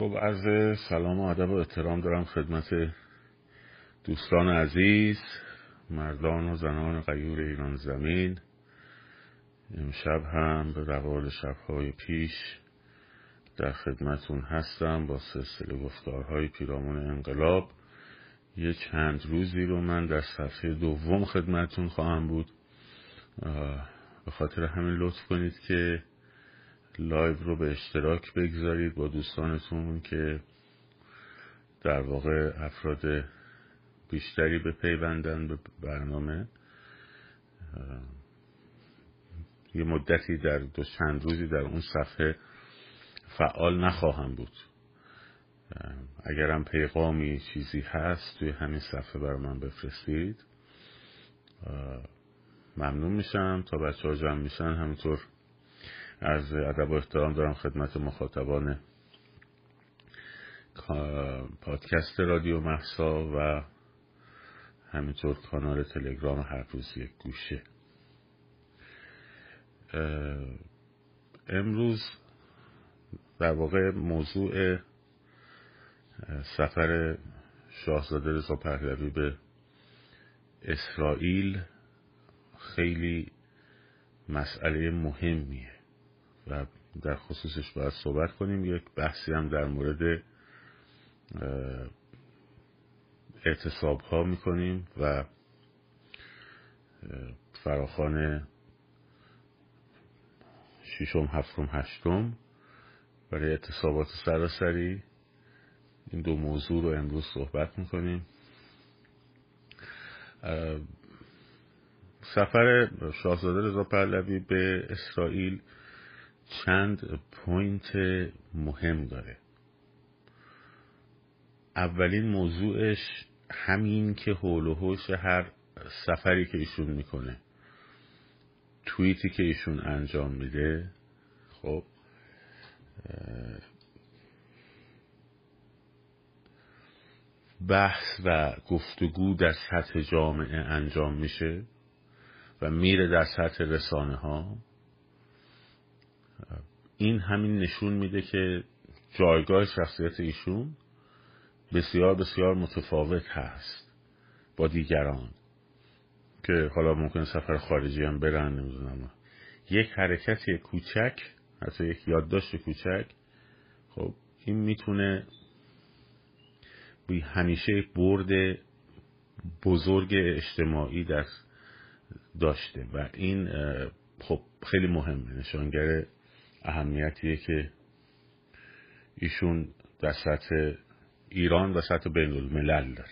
خب عرض سلام و ادب و احترام دارم خدمت دوستان عزیز مردان و زنان غیور ایران زمین. امشب هم به روال شبهای پیش در خدمتون هستم با سلسله گفتارهای پیرامون انقلاب. یه چند روزی رو من در صفحه دوم خدمتون خواهم بود. به خاطر همین لطف کنید که لایو رو به اشتراک بگذارید با دوستانتون که در واقع افراد بیشتری به پیوندن به برنامه. یه مدتی در دو چند روزی در اون صفحه فعال نخواهم بود. اگرم پیغامی چیزی هست توی همین صفحه برای من بفرستید. ممنون میشم. تا بچه ها جمع میشن همینطور از ادب و احترام دارم خدمت مخاطبان پادکست رادیو محسا و همینطور کانال تلگرام هر روز یک گوشه. امروز در واقع موضوع سفر شاهزاده رضا پهلوی به اسرائیل خیلی مسئله مهمیه. و در خصوصش باید صحبت کنیم. یک بحثی هم در مورد اعتصاب ها می‌کنیم و فراخان ششم هفتم هشتم برای اعتصابات سراسری. این دو موضوع رو امروز صحبت می‌کنیم. سفر شاهزاده رضا پهلوی به اسرائیل چند پوینت مهم داره. اولین موضوعش همین که حول و حوش هر سفری که ایشون می‌کنه توییتی که ایشون انجام میده خب بحث و گفتگو در سطح جامعه انجام میشه و میره در سطح رسانه ها این همین نشون میده که جایگاه شخصیت ایشون بسیار بسیار متفاوت هست با دیگران که حالا ممکن سفر خارجی هم برن نمی‌دونم. یک حرکت کوچک حتی یک یادداشت کوچک. خب این می‌تونه بی همیشه برد بزرگ اجتماعی در داشته و این خب خیلی مهمه. نشانگر اهمیتیه که ایشون در سطح ایران و سطح بین الملل داره.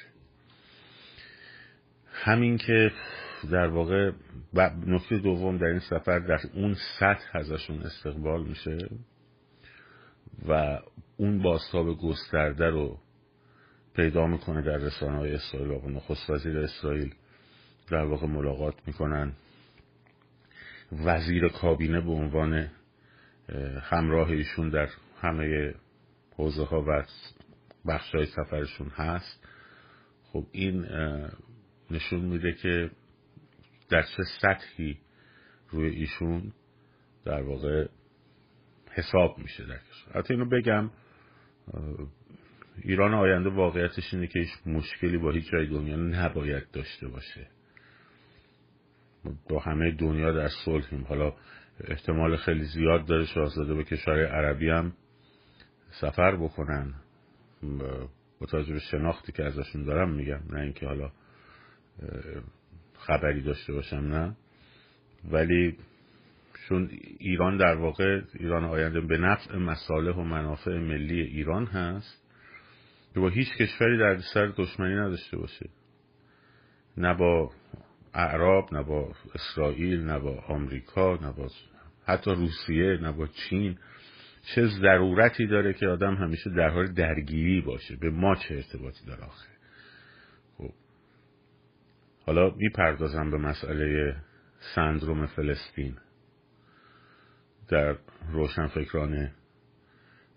همین که در واقع نکته دوم در این سفر در اون سطح ازشون استقبال میشه و اون باستاب گسترده رو پیدا می‌کنه در رسانه های اسرائیل و نخست وزیر اسرائیل در واقع ملاقات می‌کنن. وزیر کابینه به عنوان همراه ایشون در همه حوزه ها و بخش های سفرشون هست. خب این نشون میده که در چه سطحی روی ایشون در واقع حساب میشه در کشور. حتی اینو بگم ایران آینده واقعیتش اینه که مشکلی با هیچ جای دنیا نباید داشته باشه. با همه دنیا در صلحیم. حالا احتمال خیلی زیاد داره شاهزاده به کشور عربی هم سفر بکنن. با توجه به شناختی که ازشون دارم میگم نه اینکه حالا خبری داشته باشم نه. ولی چون ایران در واقع ایران آینده به نفع مصالح و منافع ملی ایران هست که با هیچ کشوری در سر دشمنی نداشته باشه. نه با اعراب نه با اسرائیل نه با آمریکا نه با حتی روسیه نه با چین. چه ضرورتی داره که آدم همیشه در حال درگیری باشه؟ به ما چه ارتباطی داره آخه؟ خب. حالا می‌پردازم به مسئله سندروم فلسطین. در روشنفکران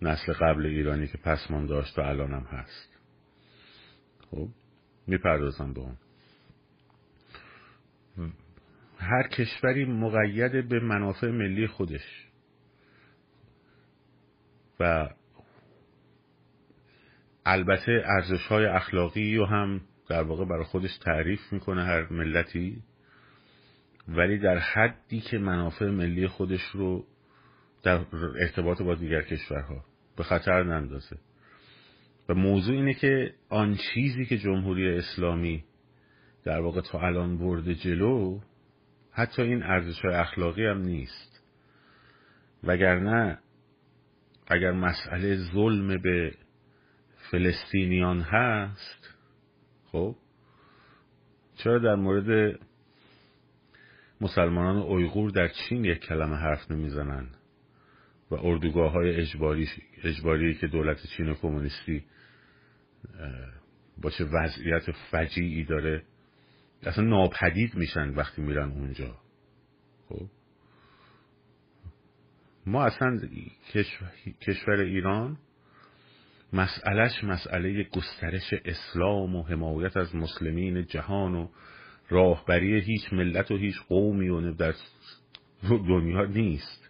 نسل قبل ایرانی که پسمان داشت و الانم هست. خب می‌پردازم به اون. هر کشوری مقید به منافع ملی خودش. و البته ارزش های اخلاقی رو هم در واقع برای خودش تعریف می‌کنه هر ملتی. ولی در حدی که منافع ملی خودش رو در ارتباط با دیگر کشورها به خطر نندازه. و موضوع اینه که آن چیزی که جمهوری اسلامی در واقع تا الان برده جلو حتی این ارزش های اخلاقی هم نیست. وگرنه اگر مسئله ظلم به فلسطینیان هست خب چرا در مورد مسلمانان اویغور در چین یک کلمه حرف نمی‌زنن و اردوگاه های اجباری, اجباری که دولت چین کمونیستی با چه وضعیت فجیعی داره اصلا ناپدید میشن وقتی میرن اونجا. خب. ما اصلا کشور ایران مسئلهش مسئله گسترش اسلام و حمایت از مسلمین جهان و راهبری هیچ ملت و هیچ قومی و در دنیا نیست.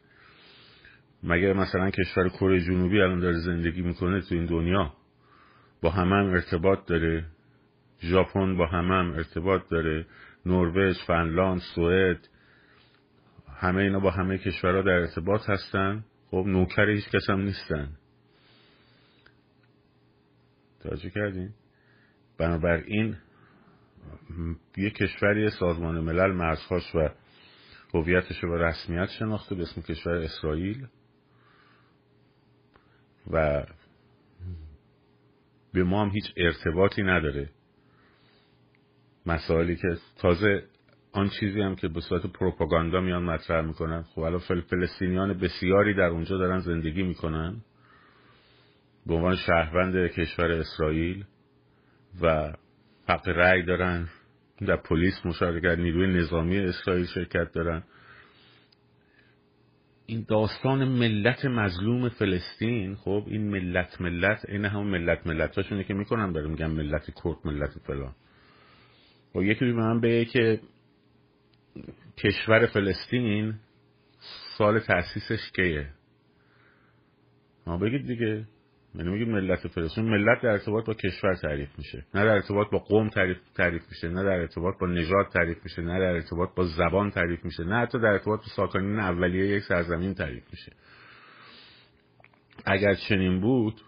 مگر مثلا کشور کره جنوبی الان داره زندگی می‌کنه تو این دنیا؟ با همه هم ارتباط داره. ژاپن با همه هم ارتباط داره. نروژ فنلاند سوئد همه اینا با همه کشورها در ارتباط هستن. خب نوکر هیچ کس هم نیستن. توجه کردین؟ بنابراین یه کشوری سازمان ملل مرزهاش و هویتش رو به رسمیت شناخته به اسم کشور اسرائیل و به ما هم هیچ ارتباطی نداره. مسائلی که تازه آن چیزی هم که به صورت پروپاگاندا میان مطرح می‌کنن. خب الان فلسطینیان بسیاری در اونجا دارن زندگی می‌کنن. به عنوان شهروند کشور اسرائیل و حق رأی دارن. در پلیس مشارکت نیروی نظامی اسرائیل شرکت دارن. این داستان ملت مظلوم فلسطین خب این ملت ملت این همون ملت ملت هاشونه که می‌کنن برای میگن ملت کرد ملت فلان. و خب یکی به من بگه که کشور فلسطین سال تأسیسش کیه؟ ما بگید دیگه. یعنی میگه ملت فلسطین ملت در ارتباط با کشور تعریف میشه. نه در ارتباط با قوم تعریف تعریف میشه نه در ارتباط با نژاد تعریف میشه نه در ارتباط با زبان تعریف میشه نه حتی در ارتباط با ساکنین اولیه یک سرزمین تعریف میشه. اگر چنین بود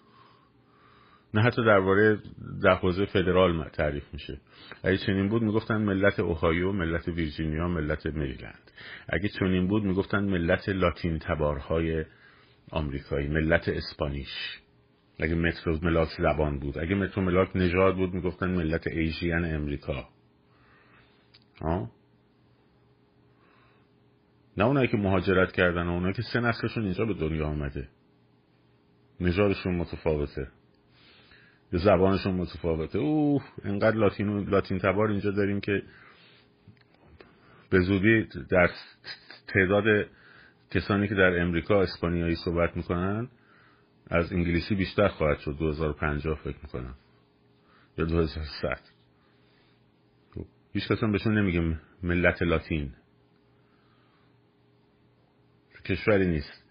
نه حتی درباره در حوزه فدرال تعریف میشه. اگه چنین بود می‌گفتن ملت اوهایو ملت ویرجینیا ملت مریلند اگه چنین بود می‌گفتن ملت لاتین تبارهای آمریکایی ملت اسپانیش. اگه مترو ملاک زبان بود اگه مترو ملاک نژاد بود می‌گفتن ملت ایژین امریکا. ها؟ نه اونایی که مهاجرت کردن اونایی که سه نسلشون اینجا به دنیا آمده نژادشون متفاوته. زبانشون متفاوته. اوه انقدر لاتین لاتین تبار اینجا داریم که به زودی در تعداد کسانی که در امریکا اسپانیایی صحبت می‌کنن از انگلیسی بیشتر خواهد شد. 2050 فکر می‌کنم. یا 2100 خب، هیچ کسان بهشون نمیگه ملت لاتین. کشوری نیست.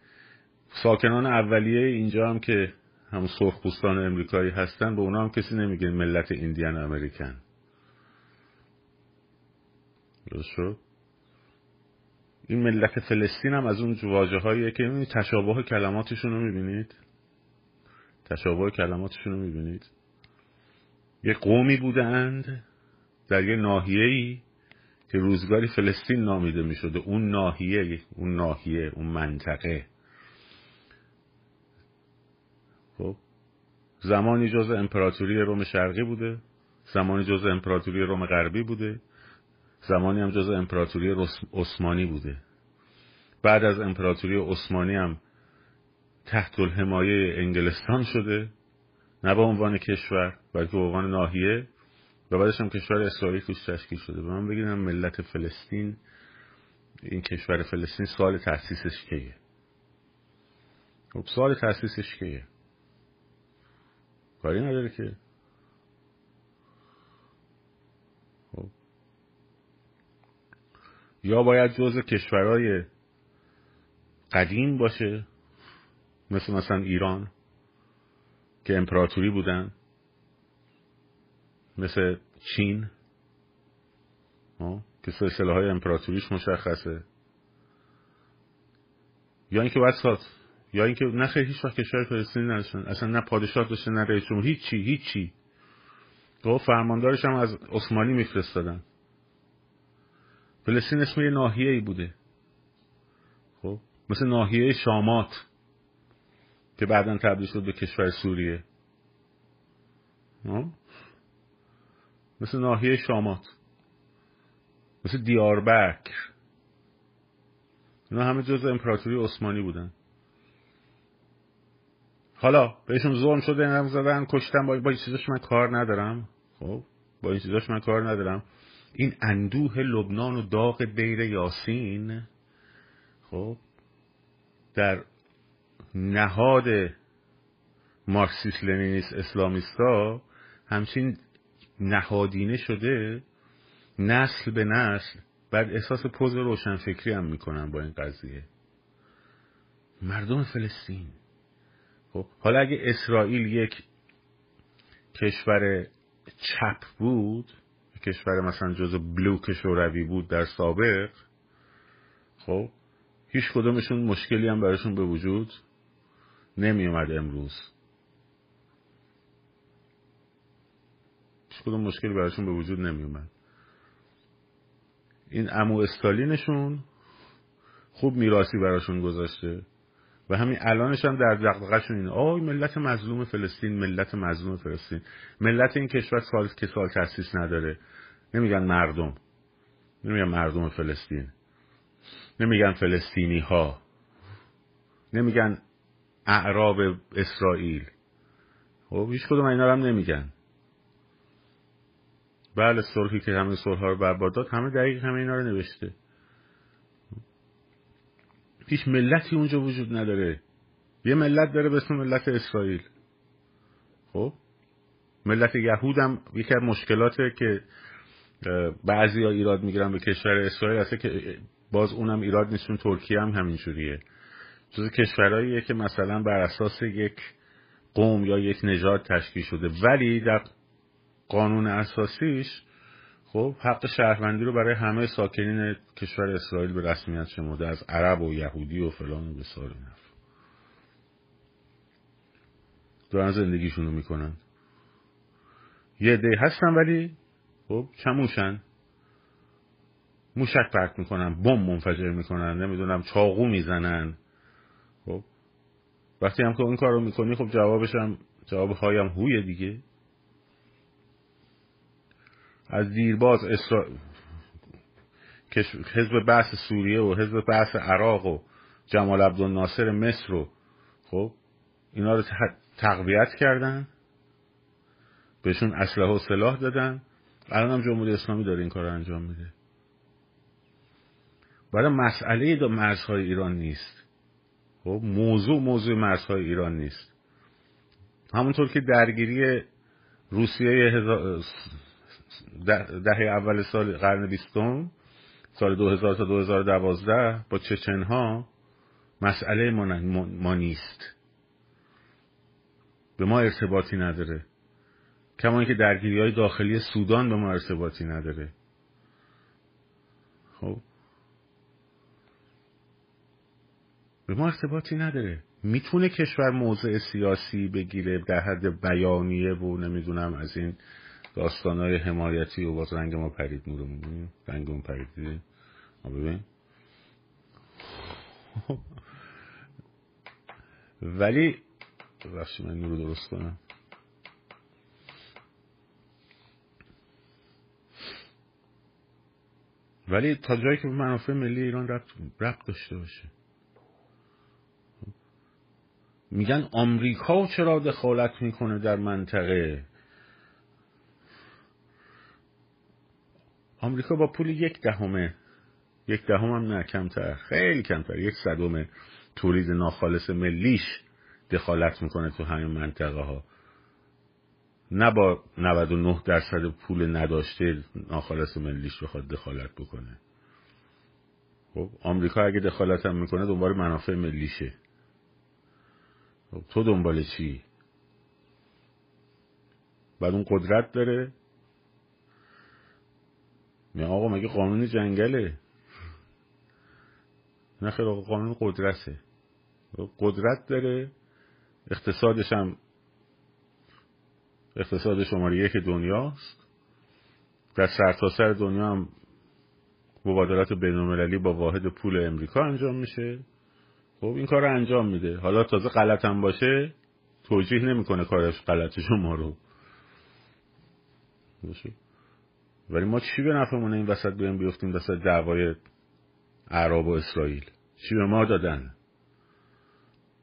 ساکنان اولیه اینجا هم که هم سرخپوستان امریکایی هستن به اونا هم کسی نمیگه ملت ایندیان امریکن. درست این ملت فلسطین هم از اون واجه هاییه که این تشابه کلماتشون رو می‌بینید؟ تشابه کلماتشون رو می‌بینید؟ یه قومی بودند در یه ناحیه‌ای که روزگاری فلسطین نامیده می‌شده اون ناحیه اون ناحیه اون منطقه. خب. زمانی جز امپراتوری روم شرقی بوده زمانی جز امپراتوری روم غربی بوده زمانی هم جز امپراتوری عثمانی بوده. بعد از امپراتوری عثمانی هم تحت الحمایه انگلستان شده نه به عنوان کشور بلکه به عنوان ناحیه و بعدش هم کشور اسرائیل توش تشکیل شده. به من بگیدم ملت فلسطین این کشور فلسطین سال تاسیسش کیه؟ خب سال تاسیسش کیه؟ کاری نداره که. خب. یا باید جزء کشورهای قدیم باشه مثل مثلا ایران که امپراتوری بودن مثل چین که سلسله های امپراتوریش مشخصه. یا اینکه باید یا اینکه نه خیلی هیچ وقت کشور فلسطین نداشتن. اصلا نه پادشاه داشته نه رئیس جمهور هیچی هیچی. تو فرماندارش هم از عثمانی میفرستادن. فلسطین اسم یه ناحیه ای بوده. خب مثل ناحیه شامات که بعدا تبدیل شد به کشور سوریه. مثل ناحیه شامات. مثل دیاربکر. اینا همه جز امپراتوری عثمانی بودن. حالا بهشون ظلم شده نم زدن کشتن با, با این چیزاش من کار ندارم. خب با این چیزاش من کار ندارم. این اندوه لبنان و داغ دیر یاسین خب در نهاد مارکسیس لنینیست اسلامیستا همچین نهادینه شده نسل به نسل. بعد احساس پوز روشنفکری هم می‌کنن با این قضیه. مردم فلسطین. خب حالا اگه اسرائیل یک کشور چپ بود کشور مثلا جز بلوک شوروی بود در سابق خب هیچ کدومشون مشکلی هم براشون به وجود نمی اومد امروز. هیچ کدوم مشکلی براشون به وجود نمی اومد این امو استالینشون خوب میراسی براشون گذاشته. و همین الانش هم در دقدقهشون اینه. آی ملت مظلوم فلسطین ملت مظلوم فلسطین. ملت این کشور سال که سال تاسیس نداره. نمیگن مردم. نمیگن مردم فلسطین. نمیگن فلسطینی ها نمیگن اعراب اسرائیل. خب هیچ کدوم اینا هم نمیگن. بله صلحی که همه صلح ها رو برباد داد همه دقیق همه اینا رو نوشته. هیچ ملتی اونجا وجود نداره. یه ملت داره به اسم ملت اسرائیل. خب؟ ملت یهود هم یکی از مشکلاته که بعضی ها ایراد می‌گیرن به کشور اسرائیل. هسته که باز اونم ایراد نیستون ترکیه هم همینجوریه جز کشورهاییه که مثلا بر اساس یک قوم یا یک نژاد تشکیل شده. ولی در قانون اساسیش خب حق شهروندی رو برای همه ساکنین کشور اسرائیل به رسمیت شمرده از عرب و یهودی و فلان و بسار نف دارن زندگیشون رو می‌کنن. یه دی هستن ولی خب چموشن موشک پرت می‌کنن بم منفجر می‌کنن نمی‌دونم چاقو می‌زنن. خب وقتی هم که این کار رو می‌کنی خب جوابش هم جواب هایم هویه دیگه. از دیرباز اسرا... حزب بحث سوریه و حزب بحث عراق و جمال عبدالناصر مصر رو خب اینا رو تقویت کردن. بهشون اسلحه و سلاح دادن. الان هم جمهوری اسلامی داره این کار رو انجام میده. برای مسئله دا مرزهای ایران نیست. خب موضوع موضوع مرزهای ایران نیست. همونطور که درگیری روسیه دهه اول سال قرن بیستم سال 2000 تا 2012 با چچن ها مسئله ما نیست. به ما ارتباطی نداره. کما اینکه درگیری های داخلی سودان به ما ارتباطی نداره. خب؟ به ما ارتباطی نداره. می‌تونه کشور موضع سیاسی بگیره در حد بیانیه و نمی‌دونم از این داستان های حمایتی و باز رنگ ما پرید نورمون رنگ اون پرید دیدیم ببین. ولی بخشی من نورو درست کنم. ولی تا جایی که به منافع ملی ایران ربط, ربط داشته باشه. میگن آمریکا چرا دخالت می‌کنه در منطقه؟ آمریکا با پول یک دهمه. یک دهم هم نه کمتر. خیلی کمتر. یک صدم تولید ناخالص ملیش دخالت می‌کنه تو همین منطقه ها نه با 99 درصد پول نداشته ناخالص ملیش بخواد دخالت بکنه. خب آمریکا اگه دخالت هم می‌کنه دنبال منافع ملیشه. خب تو دنبال چی؟ بعد اون قدرت داره. می آقا مگه قانون جنگله؟ نه خیلی آقا قانون قدرته. قدرت داره اقتصادش هم اقتصاد شماره یک دنیاست. در سرتاسر سر دنیا هم مبادلات بینالمللی با واحد پول امریکا انجام میشه. خب این کار انجام میده. حالا تازه غلط هم باشه توجیه نمی‌کنه کارش غلط شما رو. باشه؟ ولی ما چی به نفعمونه این وسط بیایم بیفتیم وسط دعوای عرب و اسرائیل؟ چی به ما دادن؟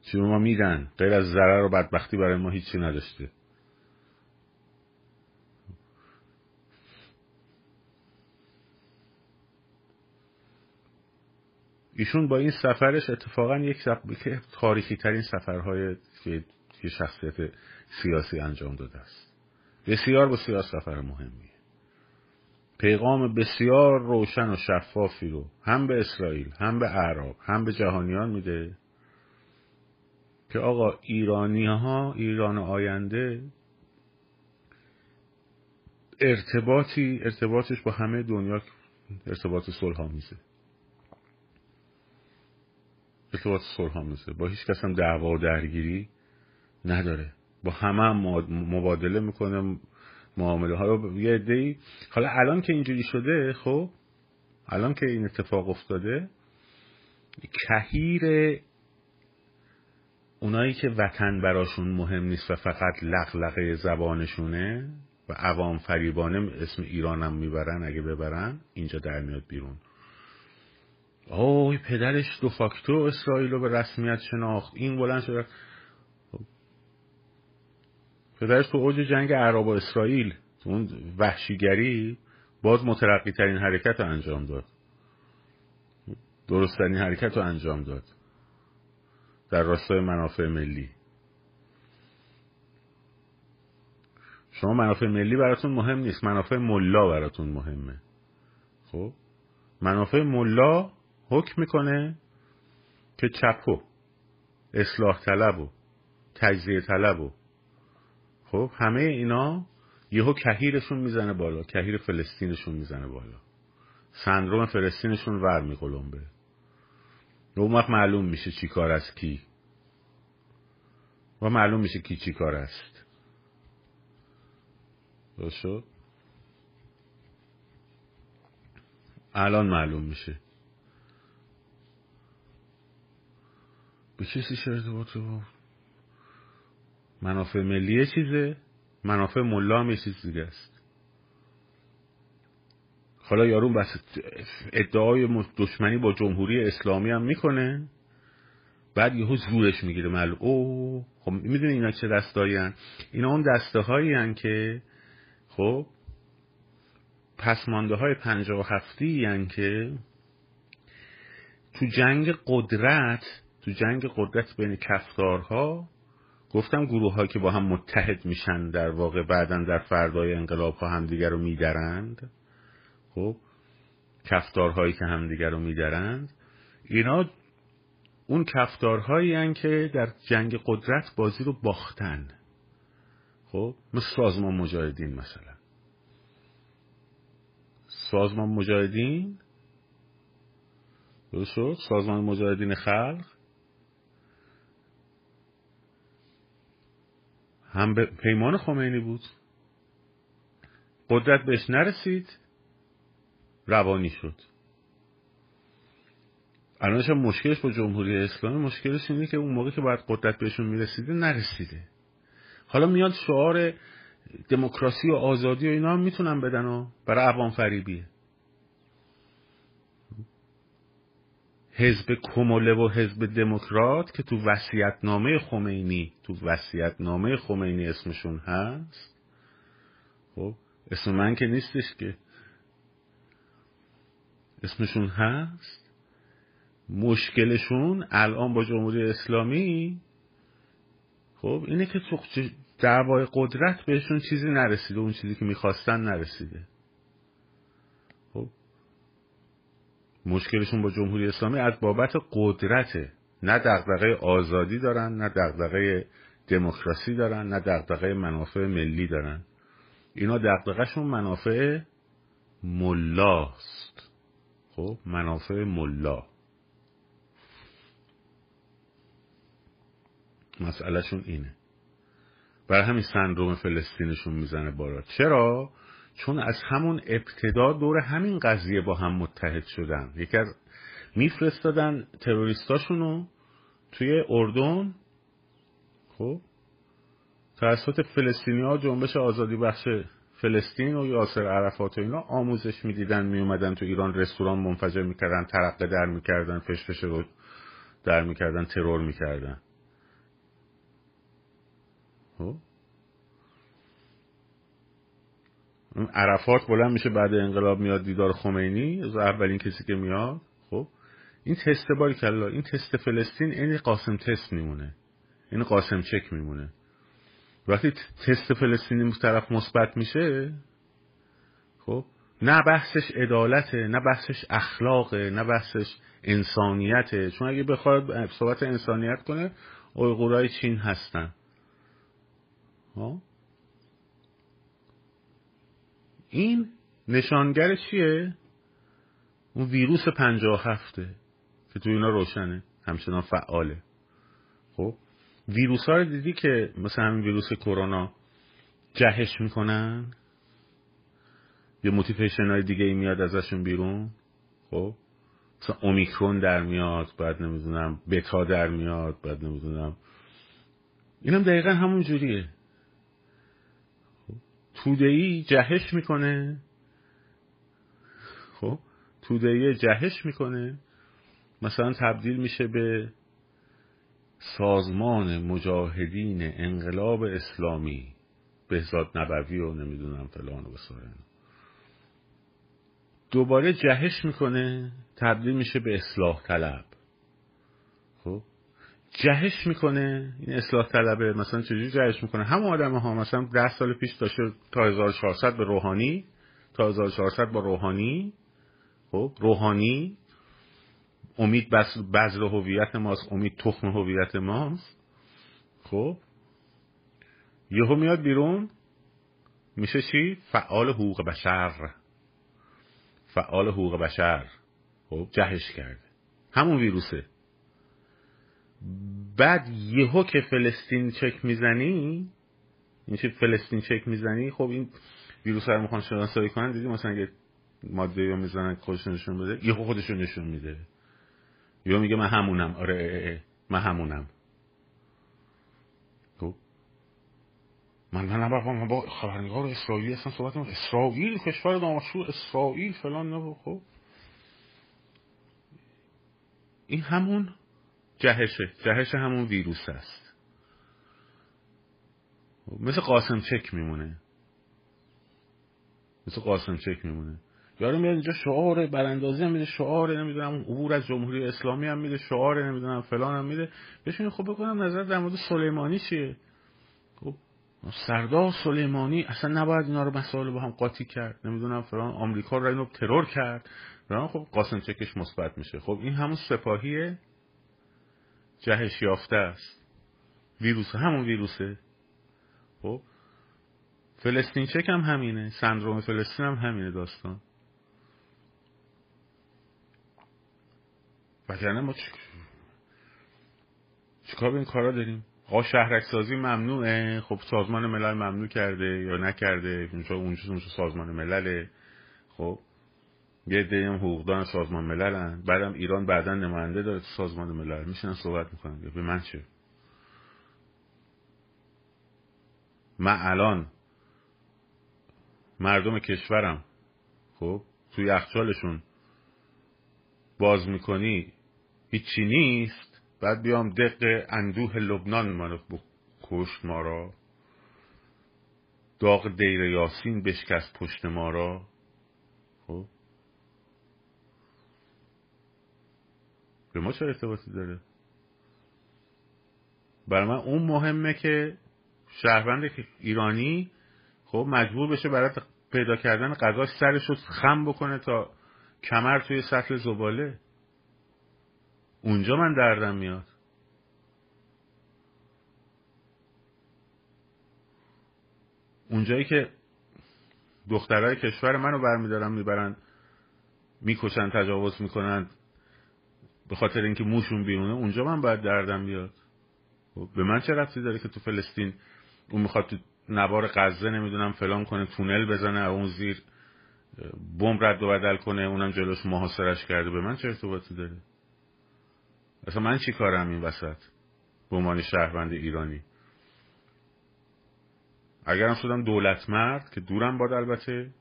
چی به ما میدن؟ غیر از ضرر و بدبختی برای ما هیچی نداشته. ایشون با این سفرش اتفاقا یک سفر... تاریخی ترین سفرهای که شخصیت سیاسی انجام داده است. بسیار بسیار سفر مهمیه. پیغام بسیار روشن و شفافی رو هم به اسرائیل هم به اعراب هم به جهانیان میده که آقا ایرانی ها ایران آینده ارتباطی ارتباطش با همه دنیا ارتباط صلح آمیزه ارتباط صلح آمیزه با هیچ کس هم دعوا و درگیری نداره. با همه هم مبادله می‌کنه. معامله ها رو یه عده‌ای. حالا الان که اینجوری شده خب الان که این اتفاق افتاده کهیر اونایی که وطن براشون مهم نیست و فقط لغلقه زبانشونه و عوام فریبانه اسم ایرانم می‌برن اگه ببرن اینجا در میاد بیرون. اوه پدرش دو فاکتور اسرائیل رو به رسمیت شناخت. این بلند شده. پدرش تو اوج جنگ عرب و اسرائیل اون وحشیگری باز مترقی ترین حرکت رو انجام داد. درستترین حرکت رو انجام داد. در راستای منافع ملی. شما منافع ملی براتون مهم نیست منافع ملا براتون مهمه. خب؟ منافع ملا حکم می‌کنه که چپو اصلاح طلب و تجزیه طلب و خب همه اینا یهو کهیرشون می‌زنه بالا کهیر فلسطینشون می‌زنه بالا. سندروم فلسطینشون ور میقلمبه. اون وقت معلوم میشه چی کار است کی. و معلوم میشه کی چی کار است. شد؟ الان معلوم میشه. به کسی ارتباط با منافع ملی چیزه منافع ملا هم یه چیز دیگه است حالا یارون بس ادعای دشمنی با جمهوری اسلامی هم می‌کنه بعد یهو زورش می‌گیره معلوم او خب می‌دونی اینا چه دستایی هن؟ اینا اون دسته هایی هن که خب پسمانده های پنجاه و هفتی هن که تو جنگ قدرت تو جنگ قدرت بین کفتارها گفتم گروه ها که با هم متحد میشن در واقع بعدا در فردای انقلاب ها همدیگر رو میدرند. خب کفتارهایی که همدیگر رو میدرند. اینا اون کفتارهایی هن که در جنگ قدرت بازی رو باختن. خب مثل سازمان مجاهدین مثلا. سازمان مجاهدین؟ درست سازمان مجاهدین خلق؟ هم به پیمان خمینی بود. قدرت بهش نرسید. روانی شد. الانش مشکلش با جمهوری اسلامی مشکلش اینه که اون موقع که باید قدرت بهشون می‌رسیده نرسیده. حالا میاد شعار دموکراسی و آزادی و اینا هم می‌تونن بدن و برای عوام فریبیه. حزب کموله و حزب دموکرات که تو نامه خمینی تو نامه خمینی اسمشون هست. خب اسم من که نیستش که. اسمشون هست. مشکلشون الان با جمهوری اسلامی. خب اینه که تو دعوای قدرت بهشون چیزی نرسیده اون چیزی که می‌خواستن نرسیده. مشکلشون با جمهوری اسلامی از بابت قدرته نه دغدغه آزادی دارن نه دغدغه دموکراسی دارن نه دغدغه منافع ملی دارن. اینا دغدغهشون منافع ملاست. خب منافع ملا. مسئلهشون اینه. برای همین سندروم فلسطینشون می‌زنه بالا. چرا؟ چون از همون ابتدا دور همین قضیه با هم متحد شدن. یکی از میفرستادن تروریستاشونو توی اردن. خب؟ توسط فلسطینی ها جنبش آزادی بخش فلسطین و یاسر عرفات و اینا آموزش می‌دیدن میومدن تو ایران رستوران منفجر می‌کردن ترقه در می‌کردن فشفش رو در می‌کردن ترور می‌کردن. خب؟ عرفات بلند میشه بعد انقلاب میاد دیدار خمینی از اولین کسی که میاد. خب این تست باری کلا این تست فلسطین این قاسم تست میمونه. این قاسم چک میمونه. وقتی تست فلسطینی طرف مثبت میشه خب نه بحثش عدالته نه بحثش اخلاقه نه بحثش انسانیته چون اگه بخواد صحبت انسانیت کنه اویغورای چین هستن. ها این نشانگر چیه؟ اون ویروس پنجاه هفته که تو اینا روشنه همچنان فعاله. خب ویروس ها رو دیدی که مثلا همین ویروس کرونا جهش می‌کنن؟ یه موتیفیشن های دیگه ای میاد ازشون بیرون؟ خب مثلا اومیکرون در میاد بعد نمی‌دونم بتا در میاد بعد نمی‌دونم. اینم دقیقا همون جوریه. توده ای جهش می‌کنه. خب توده ای جهش می‌کنه. مثلا تبدیل میشه به سازمان مجاهدین انقلاب اسلامی. بهزاد نبوی و نمی‌دونم فلان و بسارن دوباره جهش می‌کنه تبدیل میشه به اصلاح طلب. جهش می‌کنه این اصلاح طلبه مثلا چجوری جهش می‌کنه؟ هم آدم ها مثلا ده سال پیش داشته تا 1400 به روحانی تا 1400 با روحانی. خب روحانی امید بذر هویت ماست امید تخم هویت ماست. خب یهو میاد بیرون میشه چی؟ فعال حقوق بشر. فعال حقوق بشر. خب جهش کرده. همون ویروسه. بعد یهو که فلسطین چک می‌زنی این چه فلسطین چک می‌زنی خب این ویروس رو می‌خوان شناسایی کنن دیدی مثلا اگه ماده یا می‌زنن خودشون نشون بده یهو خودشون نشون میده. یا میگه من همونم. آره اه اه من همونم. خب؟ من من من با خبرنگار اسرائیلی اصلا صحبت اسرائیل کشور دامشور اسرائیل فلان نبود خب؟ این همون جهشه جهش همون ویروس است. مثل قاسم چک میمونه. مثل قاسم چک میمونه. یارو میاد اینجا شعار براندازی هم میده شعار نمی‌دونم عبور از جمهوری اسلامی هم میده شعار نمی‌دونم فلان هم میده. بهشون خب بکنم نظر در مورد سلیمانی چیه؟ خب سردار سلیمانی اصلا نباید اینا رو مسائل با هم قاطی کرد. نمی‌دونم فلان آمریکا رو اینو ترور کرد. فلان خب قاسم چکش مثبت میشه. خب این همون سپاهی جهش یافته است. ویروس همون ویروسه. خب؟ فلسطین چک هم همینه. سندروم فلسطین هم همینه داستان. وگرنه ما چیکار به این کارا داریم؟ آقا شهرک سازی ممنوعه. خب سازمان ملل ممنوع کرده یا نکرده؟ اونجا اونجا سازمان ملله. خب؟ یه دی هم حقوقدان سازمان ملل بعدم ایران بعدا نماینده داره. تو سازمان ملل میشن صحبت می‌کنن. به من چه؟ من الان مردم کشورم خب توی یخچالشون باز می‌کنی هیچی نیست. بعد بیام دق اندوه لبنان منو کشت ما را. داغ دیر یاسین بشکست پشت ما را. خب؟ به ما چه ارتباطی داره؟ برای من اون مهمه که شهروند ایرانی خب مجبور بشه برای پیدا کردن غذاش سرش رو خم بکنه تا کمر توی سطل زباله. اونجا من دردم میاد. اونجایی که دخترهای کشور منو برمیدارن می‌برن می‌کشن تجاوز می‌کنن. به خاطر اینکه موشون بیرونه اونجا من باید دردم بیاد. خب، به من چه رفتی داره که تو فلسطین اون می‌خواد تو نوار غزه نمی‌دونم فلان کنه تونل بزنه اون زیر بمب رد و بدل کنه اونم جلوش محاصرش کرده به من چه ارتباطی داره؟ اصلا من چی کارم این وسط؟ به عنوان شهروند ایرانی. اگرم شدم دولت مرد که دورم باد البته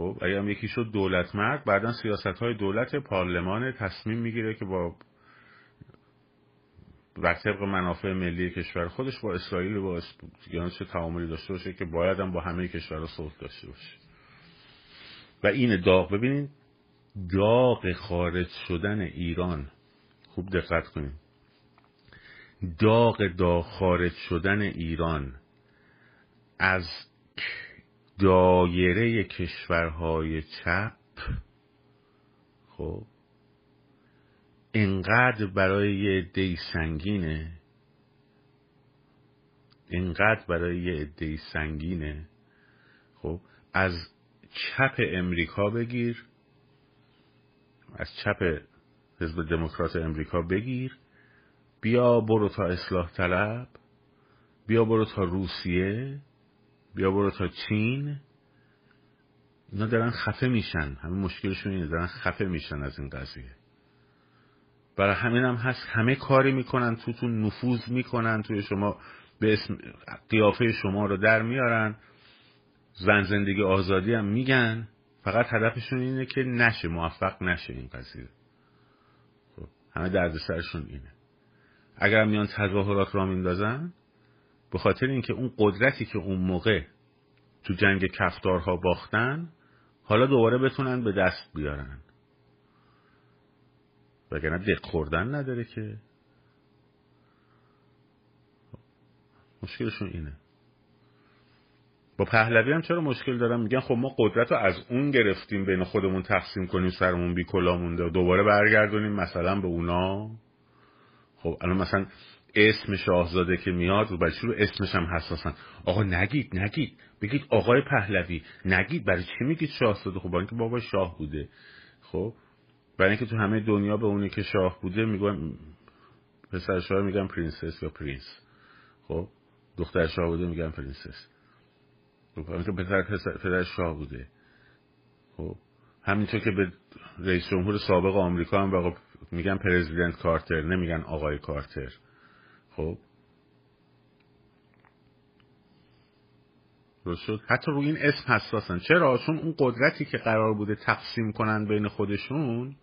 خب اگرم یکی شد دولت مرد بعدا سیاست های دولت پارلمان تصمیم می‌گیره که با بر طبق منافع ملی کشور خودش با اسرائیل و با یعنی چه تعاملی داشته باشه که باید هم با همه کشورها صلح داشته باشه. و این داغ. ببینید داغ خارج شدن ایران. خوب دقت کنید داغ داغ خارج شدن ایران از دایره کشورهای چپ خب انقدر برای یه عده سنگینه انقدر برای یه عده سنگینه خب از چپ امریکا بگیر از چپ حزب دموکرات امریکا بگیر بیا برو تا اصلاح طلب بیا برو تا روسیه بیا برو تا چین. اینا دارن خفه میشن. همه مشکلشون اینه دارن خفه میشن از این قضیه. برای همین هم هست همه کاری می‌کنن توتون نفوذ می‌کنن توی شما به اسم قیافه شما رو در میارن. زن زندگی آزادی هم میگن. فقط هدفشون اینه که نشه موفق نشه این قضیه. خب همه دردسرشون اینه. اگر میان تظاهرات را میندازن به خاطر اینکه اون قدرتی که اون موقع تو جنگ کفتارها باختن حالا دوباره بتونن به دست بیارن. وگرنه دق خوردن نداره که. مشکلشون اینه. با پهلوی هم چرا مشکل دارم؟ میگن خب ما قدرت رو از اون گرفتیم بین خودمون تقسیم کنیم سرمون بی‌کلاه مونده و دوباره برگردونیم مثلا به اونا. خب الان مثلا اسم شاهزاده که میاد و برای رو اسمش هم حساسن. آقا نگید نگید. بگید آقای پهلوی. نگید. برای چی میگید شاهزاده؟ خب اینکه بابا شاه بوده. خب برای اینکه تو همه دنیا به اونی که شاه بوده میگن پسر شاه میگن پرنس یا prince خب دختر شاه بوده میگن پرنسس. خب پسر پدر شاه بوده. خب همینطور که به رئیس جمهور سابق آمریکا هم میگن President کارتر نمیگن آقای کارتر. خب؟ شد؟ حتی روی این اسم حساسن. چرا؟ چون اون قدرتی که قرار بوده تقسیم کنن بین خودشون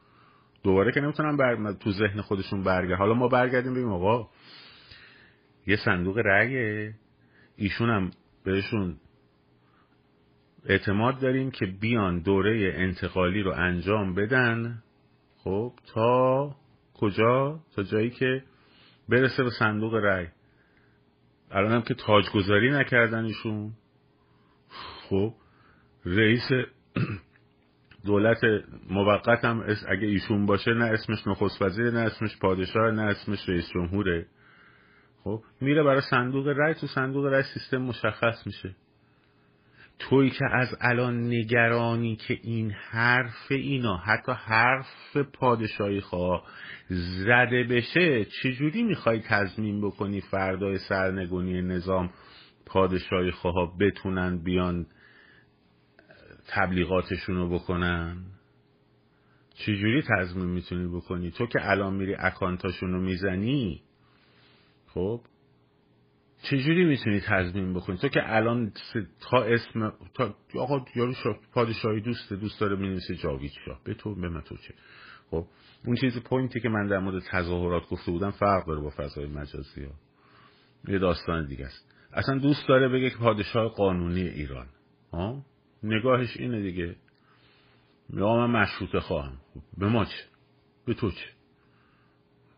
دوباره که نمی‌تونن بر... تو ذهن خودشون برگه حالا ما برگردیم بگیم آقا. یه صندوق رأی ایشون هم بهشون اعتماد داریم که بیان دوره انتقالی رو انجام بدن. خب تا کجا؟ تا جایی که برسه به صندوق رأی. الان هم که تاجگذاری نکردن ایشون. خب رئیس دولت موقت هم اگه ایشون باشه نه اسمش نخست وزیر نه اسمش پادشاه نه اسمش رئیس جمهوره. خب میره برای صندوق رأی تو صندوق رأی سیستم مشخص میشه. توی که از الان نگرانی که این حرف اینا حتی حرف پادشاهی خواه زده بشه چجوری می‌خوای تضمین بکنی فردای سرنگونی نظام پادشاهی خواه بتونن بیان تبلیغاتشون رو بکنن؟ چجوری تضمین می‌تونی بکنی؟ تو که الان میری اکانتاشون رو می‌زنی؟ خب؟ چجوری می‌تونی تضمین بکنی تو که الان تا اسم تا آقا یارو پادشاهی دوسته دوست داره می‌نویسه جاوید شاه. به تو به تو چه؟ خب اون چیزی پوینتی که من در مورد تظاهرات گفته بودم فرق داره با فضای مجازی ها. یه داستان دیگه است. اصلا دوست داره بگه که پادشاه قانونی ایران. ها؟ نگاهش اینه دیگه. یا من مشروط خواهم. خب، به ما چه؟ به تو چه؟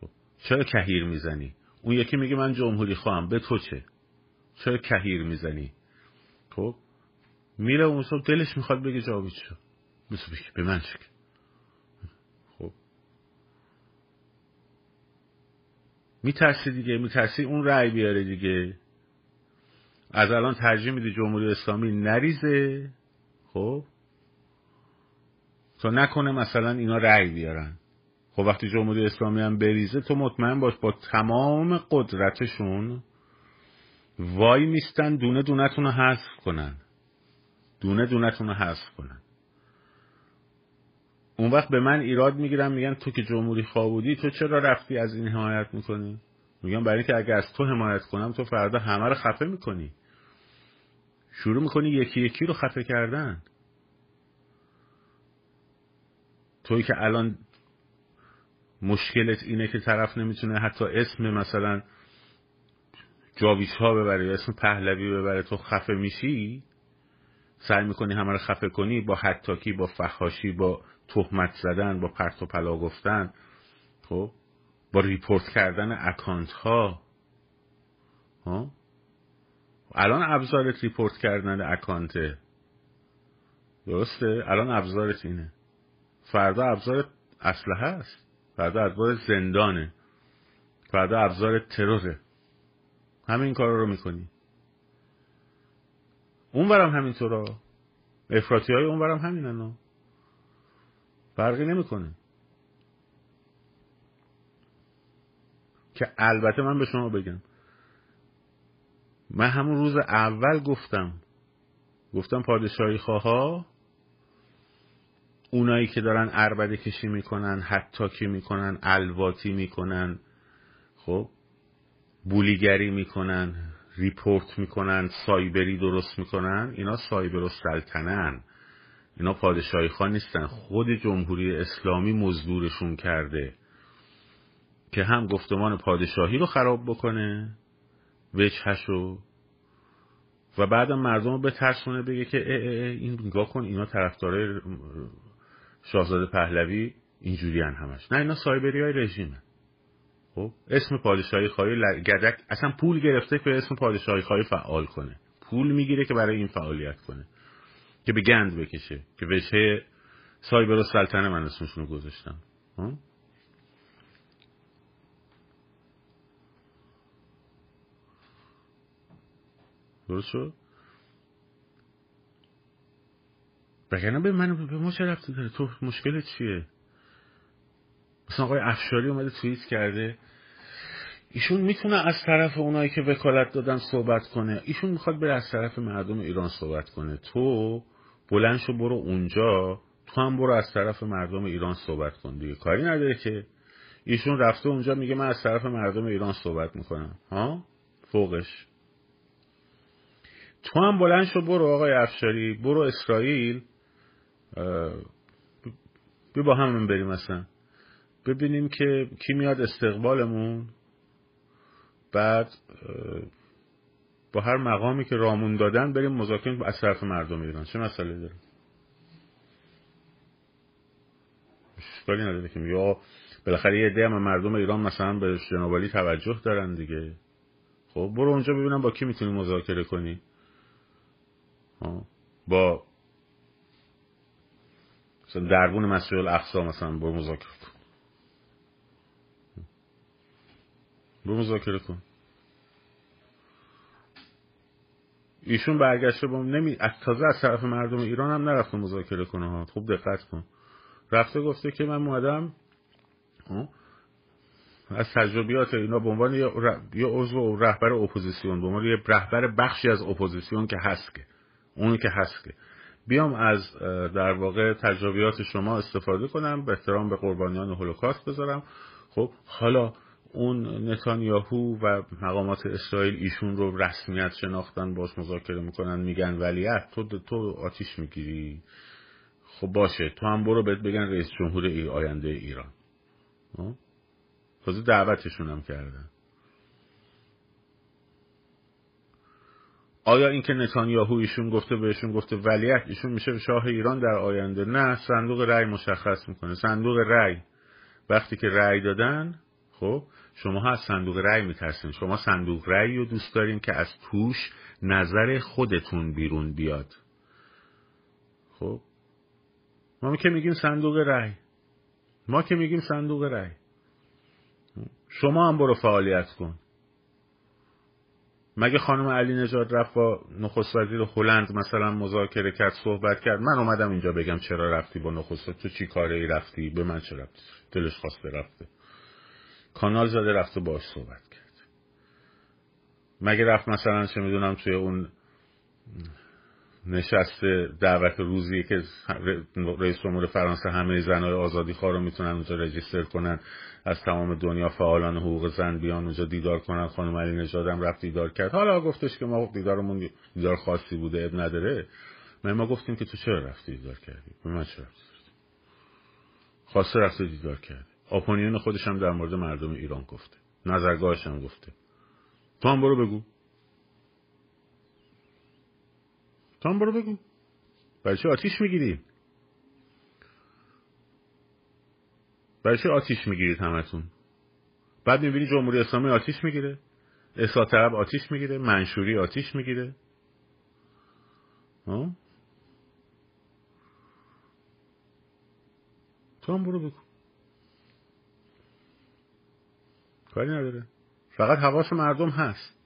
خب. چرا کهیر می‌زنی؟ اون یکی میگه من جمهوری خواهم. به تو چه؟ چرا کهیر می‌زنی؟ خب میره اون صبح دلش می‌خواد بگه جاوید شو. به من چه؟ خب. میترسی دیگه میترسی اون رأی بیاره دیگه. از الان ترجیح میدی جمهوری اسلامی نریزه. خب. تا نکنه مثلا اینا رأی بیارن. خب وقتی جمهوری اسلامی هم بریزه تو مطمئن باش با تمام قدرتشون وای میستن دونه دونتون رو حذف کنن. دونه دونتون رو حذف کنن. اون وقت به من ایراد می‌گیرن میگن تو که جمهوری خوابودی تو چرا رفتی از این حمایت می‌کنی؟ میگم برای اینکه اگه از تو حمایت کنم تو فردا همه رو خفه می‌کنی. شروع می‌کنی یکی یکی رو خفه کردن. توی که الان مشکلت اینه که طرف نمی‌تونه حتی اسم مثلا جاوید شاه ببره یا اسم پهلوی ببره. تو خفه میشی؟ سعی می‌کنی همه رو خفه کنی؟ با هتاکی با فحاشی با تهمت زدن با پرت و پلا گفتن. خب؟ با report کردن account ها؟ الان ابزارت ریپورت کردن اکانته. درسته؟ الان ابزارت اینه. فردا ابزار اسلحه است فردا ابزار زندانه. فردا ابزار تروره. همین کار رو می‌کنی. اونورم همینطورا. افراطی های اونورم همینن. فرقی نمی‌کنه. که البته من به شما بگم. من همون روز اول گفتم. گفتم پادشاهی خواها اونایی که دارن اربده کشی می‌کنن حتاکی می‌کنن الواتی می‌کنن خب بولیگری می‌کنن ریپورت می‌کنن سایبری درست می‌کنن اینا سایبر سلطنن. اینا پادشاهی خواه نیستن. خود جمهوری اسلامی مزدورشون کرده که هم گفتمان پادشاهی رو خراب بکنه وجهشو و بعدم مردم رو بترسونه بگه که اه اه این نگاه کن اینا طرفدارای شاهزاده پهلوی اینجوری همش. نه اینا سایبری های رژیمه. خب اسم پادشاهی خواهی گدک اصلا پول گرفته که اسم پادشاهی خواهی فعال کنه. پول می‌گیره که برای این فعالیت کنه. که به گند بکشه. که وجهه سایبر و سلطنه من اسمشون رو گذاشتم درست شد؟ بگرنه به من به ما چه رفتی داره؟ تو مشکلت چیه؟ مثلا آقای افشاری اومده توییت کرده. ایشون می‌تونه از طرف اونایی که وکالت دادن صحبت کنه. ایشون می‌خواد بره از طرف مردم ایران صحبت کنه. تو بلند شو برو اونجا. تو هم برو از طرف مردم ایران صحبت کن دیگه. کاری نداره که. ایشون رفته اونجا میگه من از طرف مردم ایران صحبت می‌کنم. ها؟ فوقش. تو هم بلند شو برو آقای افشاری. برو اسرائیل. بی با هم بریم مثلا ببینیم که کی میاد استقبالمون. بعد با هر مقامی که رامون دادن بریم مذاکره از طرف مردم ایران. چه مسئله داره؟ اشکالی نداره که یا بالاخره یه ده مردم ایران مثلا به جنابالی توجه دارن دیگه. خب برو اونجا ببینم با کی می‌تونی مذاکره کنی با مثلا دربون مسجد الاقصا مثلا برو مذاکره کن. برو مذاکره کن. ایشون برگشته با نمی از تازه از طرف مردم ایران هم نرفته مذاکره کنه ها. خوب دقت کن. رفته گفته که من اومدم از تجربیات اینا به عنوان یه عضو و رهبر اپوزیسیون به عنوان یه رهبر بخشی از اپوزیسیون که هست که. اونی که هست که. بیام از در واقع تجربیات شما استفاده کنم به احترام به قربانیان هولوکاست بذارم. خب حالا اون نتانیاهو و مقامات اسرائیل ایشون رو رسمیت شناختن باش مذاکره می‌کنن میگن ولیت تو تو آتیش می‌گیری. خب باشه تو هم برو بهت بگن رئیس جمهور ای آینده ایران. تازه دعوتشون هم کردن. آیا اینکه نتانیاهو ایشون گفته بهشون گفته ولیت ایشون میشه شاه ایران در آینده؟ نه صندوق رأی مشخص می‌کنه. صندوق رأی. وقتی که رأی دادن خب شما از صندوق رأی میترسین. شما صندوق رأی رو دوست دارین که از توش نظر خودتون بیرون بیاد. خب ما که میگیم صندوق رأی. ما که میگیم صندوق رأی. شما هم برو فعالیت کن. مگه خانم علی نژاد رفت با نخست وزیر هلند مثلا مذاکره کرد صحبت کرد؟ من اومدم اینجا بگم چرا رفتی با نخست تو چی کاره ای رفتی؟ به من چرا رفتی دلش خواسته رفته. کانال زده رفته باش صحبت کرد. مگه رفت مثلا چه می‌دونم توی اون نشست دعوت روزی که رئیس جمهور فرانسه همه زنهای آزادی خواه رو می‌تونن اونجا رجیستر کنن. از تمام دنیا فعالان حقوق زن بیان اونجا دیدار کنن خانم علی نژادم رفت دیدار کرد. حالا گفتش که ما دیدارمون دیدار خاصی بوده اب نداره. ما ما گفتیم که تو چرا رفتی دیدار کردی؟ من چرا خواسته رفته دیدار کرد اپونیون خودش هم در مورد مردم ایران گفته. نظرگاهش هم گفته. تو هم برو بگو. تو هم برو بگو. برای چه آتیش می‌گیری؟ برای چه آتیش می‌گیرید همتون؟ بعد می‌بینی جمهوری اسلامی آتیش می‌گیره اصلاح طلب آتیش می‌گیره منشوری آتیش می‌گیره. تو هم برو بگو کاری نداره. فقط حواس مردم هست.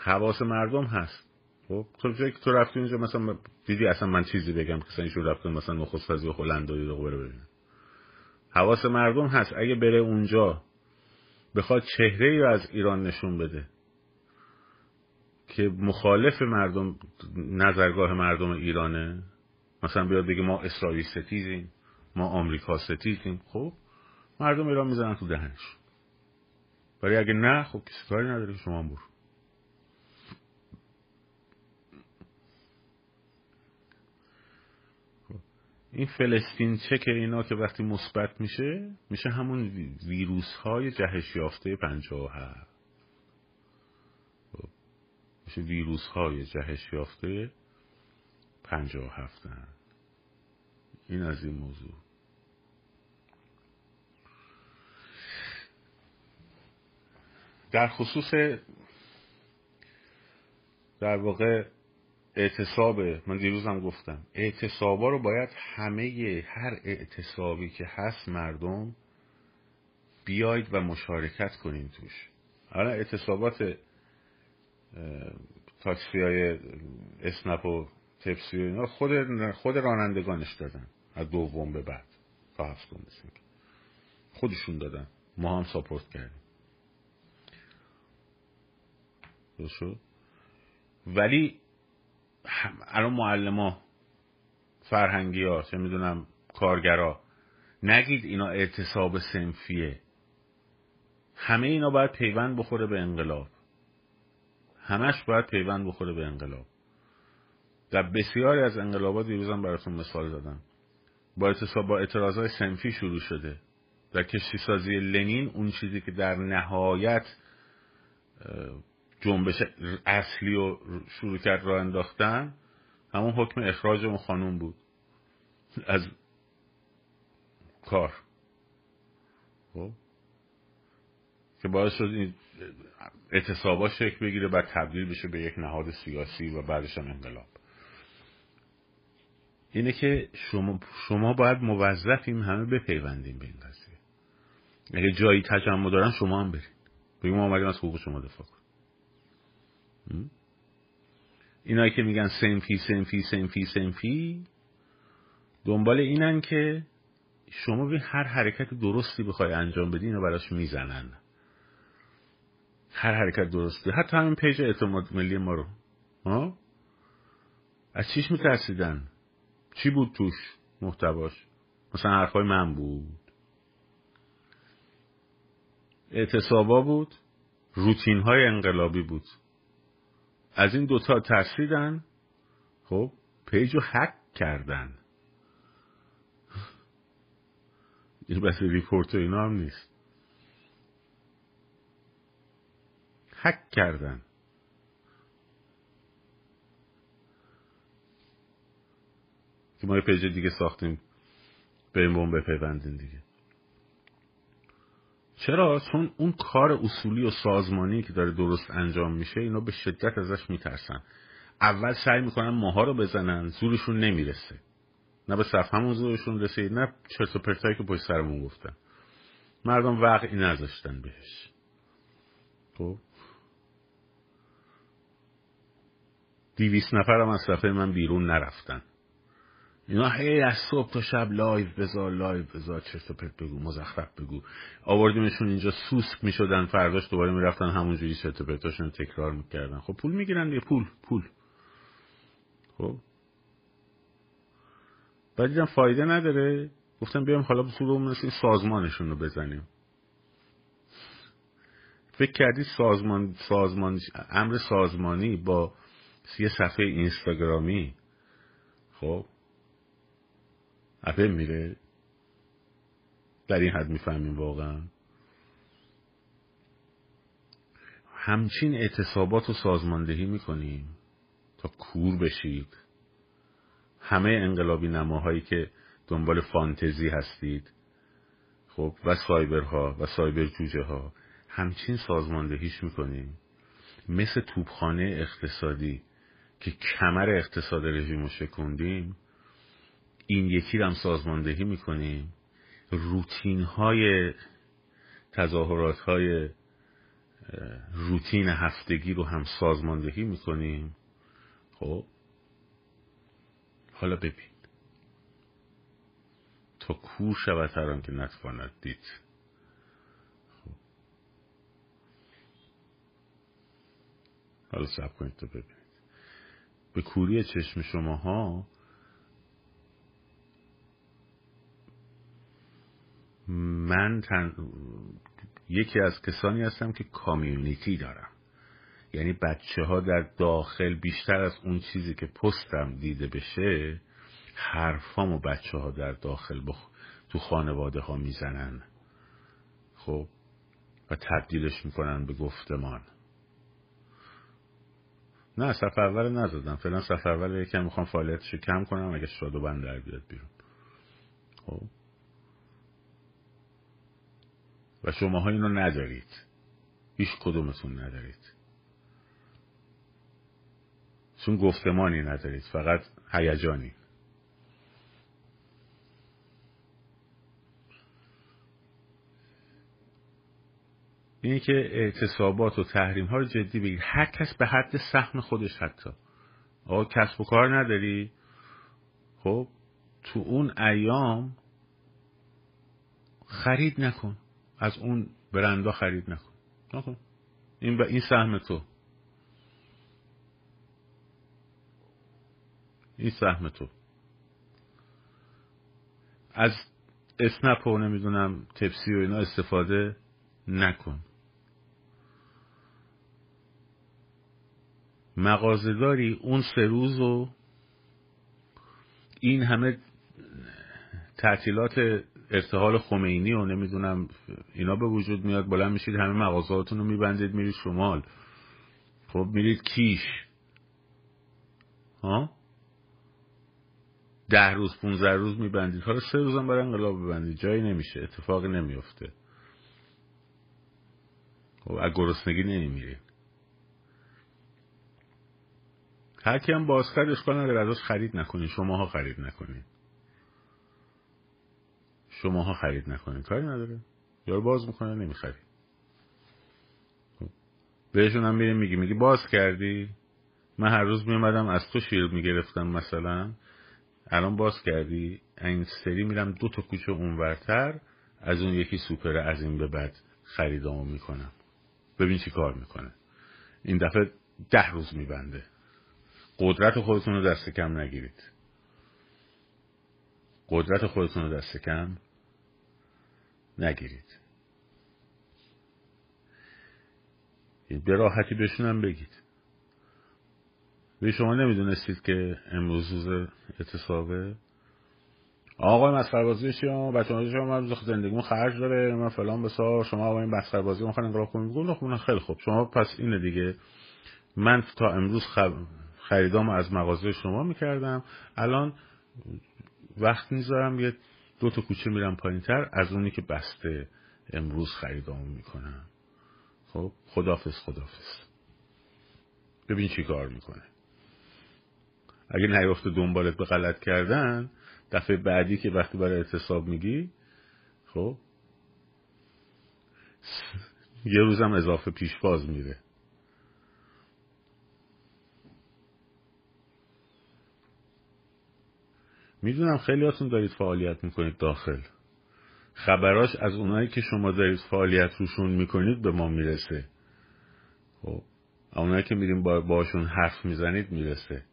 حواس مردم هست. خب تو جایی که تو رفتی اینجا مثلا دیدی اصلا من چیزی بگم که ایشون رفتن مثلا نخست وزیر هلند و دیده بره ببینه حواس مردم هست. اگه بره اونجا بخواد چهره ای از ایران نشون بده که مخالف مردم نظرگاه مردم ایرانه. مثلا بیاد بگه ما اسرائیل ستیزیم ما آمریکا ستیزیم. خب مردم ایران می‌زنن تو دهنش. ولی اگه نه خب کسی کاری نداره. شما برو. این فلسطین چک اینا که وقتی مثبت میشه میشه همون ویروس های جهش یافته پنجاه و هفت خب. میشه ویروس های جهش یافته پنجاه و هفتن این از این موضوع در خصوص در واقع اعتصاب من دیروزم گفتم اعتصابا رو باید همه هر اعتصابی که هست مردم بیاید و مشارکت کنین توش. حالا اعتصابات تاکسی های اسنپ و تپسی و اینا خود, خود رانندگانش دادن. از دوم به بعد تا هفتم خودشون دادن. ما هم ساپورت کردیم. ولی الان معلم فرهنگی ها چه می‌دونم کارگرا نگید اینا اعتصاب سنفیه. همه اینا باید پیوند بخوره به انقلاب. همش باید پیوند بخوره به انقلاب. در بسیاری از انقلابات دیروزم براتون مثال زدم. با اعتصاب با اعتراضای سنفی شروع شده. در کشتی سازی لنین اون چیزی که در نهایت جنبش اصلی رو شروع کرد را انداختن. همون حکم اخراج اون خانوم بود. از کار. خب؟ که باعث شد این اعتصابا شکل بگیره بعد تبدیل بشه به یک نهاد سیاسی و بعدش هم انقلاب. اینه که شما, شما باید موظفیم همه بپیوندیم به این قضیه. اگه جایی تجمع دارن شما هم برید بگیم ما آمدیم از حقوق شما دفاع اینایی که میگن سنفی سنفی سنفی سنفی دنبال اینن که شما به هر حرکت درستی بخوای انجام بدی اینو براش می‌زنن. هر حرکت درستی. حتی همین پیج اعتماد ملی ما رو. ها؟ از چیش میترسیدن؟ چی بود توش محتواش؟ مثلا حرفای من بود. اعتصابا بود. روتین های انقلابی بود. از این دوتا ترسیدن خب page رو هک کردن. این mass report اینا هم نیست. هک کردن. که ما یه page دیگه ساختیم. به این بپیوندین دیگه. چرا؟ چون اون کار اصولی و سازمانی که داره درست انجام میشه اینا به شدت ازش میترسن. اول سعی می‌کنن ماها رو بزنن زورشون نمی‌رسه. نه به همون زورشون رسید نه چرت و پرتایی که پشت سرمون گفتن. مردم وقعی نذاشتن بهش. خب؟ دیویس نفر هم از صفحه من بیرون نرفتن. اینا هی از صبح تا شب لایو بذار لایو بذار چرت و پرت بگو مزخرف بگو. آوردیمشون اینجا سوسک می‌شدن فرداش دوباره می‌رفتن همونجوری چرت و پرتاشون تکرار می‌کردن. خب پول می‌گیرن یه پول پول. خب. بعد دیدم فایده نداره. گفتم بیام حالا بسودمون مثل سازمانشون رو بزنیم. فکر کردی سازمان سازمان امر سازمانی با یه صفحه اینستاگرامی؟ خب. اپل میره؟ در این حد می‌فهمیم واقعا. همچین اعتصابات رو سازماندهی می‌کنیم تا کور بشید. همه انقلابی نماهایی که دنبال فانتزی هستید. خب و سایبرها و سایبر جوجه ها همچین سازماندهیش می‌کنیم. مثل توبخانه اقتصادی که کمر اقتصاد رژیم رو شکوندیم این یکی رو هم سازماندهی می‌کنیم. روتین های تظاهرات های روتین هفتگی رو هم سازماندهی می‌کنیم. خب؟ حالا ببین. تا کور شود هر که نتواند دید. خب. حالا سب کنید تو ببینید. به کوری چشم شماها من تن... یکی از کسانی هستم که کامیونیتی دارم. یعنی بچه ها در داخل بیشتر از اون چیزی که پستم دیده بشه حرفامو بچه ها در داخل بخ... تو خانواده ها می‌زنن. خب؟ و تبدیلش می‌کنن به گفتمان. نه سفر اول نزدم. فعلا سفر اول یکم می‌خوام فعالیتش کم کنم اگه شاد و بند در بیاد بیرون. خب؟ و شماها اینو ندارید. هیچ کدومتون ندارید. چون گفتمانی ندارید فقط هیجانی. اینه که اعتصابات و تحریم ها رو جدی بگیر. هر کس به حد سهم خودش حتی. آقا کسب و کار نداری؟ خب تو اون ایام خرید نکن. از اون برندا خرید نکن. نکن این این سهم تو. این سهم تو. از اسنپ و نمی‌دونم تپسی و اینا استفاده نکن. مغازداری اون سه روز و این همه تعطیلات ارتحال خمینی و نمی‌دونم اینا به وجود میاد بلند میشید همه مغازهاتون رو میبندید میرید شمال. خب میرید کیش. ها؟ ده روز پونزه روز میبندید. حالا سه روزم برای انقلاب ببندید. جایی نمیشه اتفاقی نمیفته خب از گرسنگی نمیمیرید. هر کی هم باز کرد اشکال نداره ازش خرید نکنید شماها خرید نکنید. شماها خرید نکنید کاری نداره. یارو باز می‌کنه نمی‌خری خب. بهشون هم میریم میگی میگی باز کردی؟ من هر روز میومدم از تو شیر می‌گرفتم مثلا. الان باز کردی؟ این سری میرم دو تا کوچه اونورتر از اون یکی سوپر از این به بعد خریدامو می‌کنم. ببین چی کار می‌کنه. این دفعه ده روز میبنده. قدرت خودتون رو دست کم نگیرید. قدرت خودتون رو دست کم نگیرید. به راحتی بهشونم بگید. به شما نمی‌دونستید که امروز روز اعتصابه؟ آقای مسخره بازی شما بچه‌ها شما من زندگیمون خرج داره. من فلان بسار شما آقای مسخره بازی می‌خوان انقلاب کنید خب خیلی خوب. شما پس اینه دیگه. من تا امروز خب خریدام از مغازه شما می‌کردم. الان وقت می‌ذارم یه دو تا کوچه میرم پایین تر از اونی که بسته امروز خریدامو می‌کنم. خب خدافز خدافز ببین چی کار می‌کنه. اگه نیفته دنبالت به غلط کردن دفعه بعدی که وقتی برای اعتصاب میگی خب یه روزم اضافه پیشواز میره. می‌دونم خیلیاتون دارید فعالیت می‌کنید داخل. خبراش از اونایی که شما دارید فعالیت روشون می‌کنید به ما می‌رسه. خب اونایی که میریم با باشون حرف می‌زنید می‌رسه.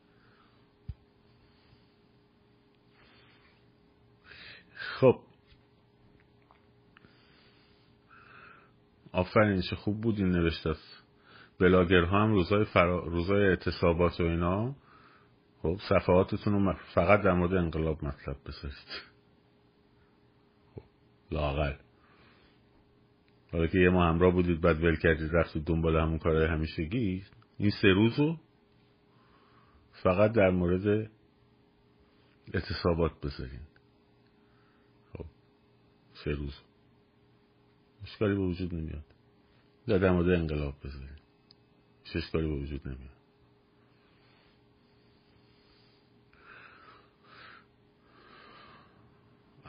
خب. آفرین چه خوب بود این نوشته بلاگرها هم روزای, فرا... روزای اعتصابات و اینا. خب صفحاتتون رو فقط در مورد انقلاب مطلب بسازید خب لاغل حالا که یه ما همراه بودید بعد ول کردید رفتید دنبال همون کارهای همیشگی این سه روزو فقط در مورد اعتصابات بذارین. خب سه روز. اشکالی به وجود نمیاد. در مورد انقلاب بذارین. اشکالی به وجود نمیاد.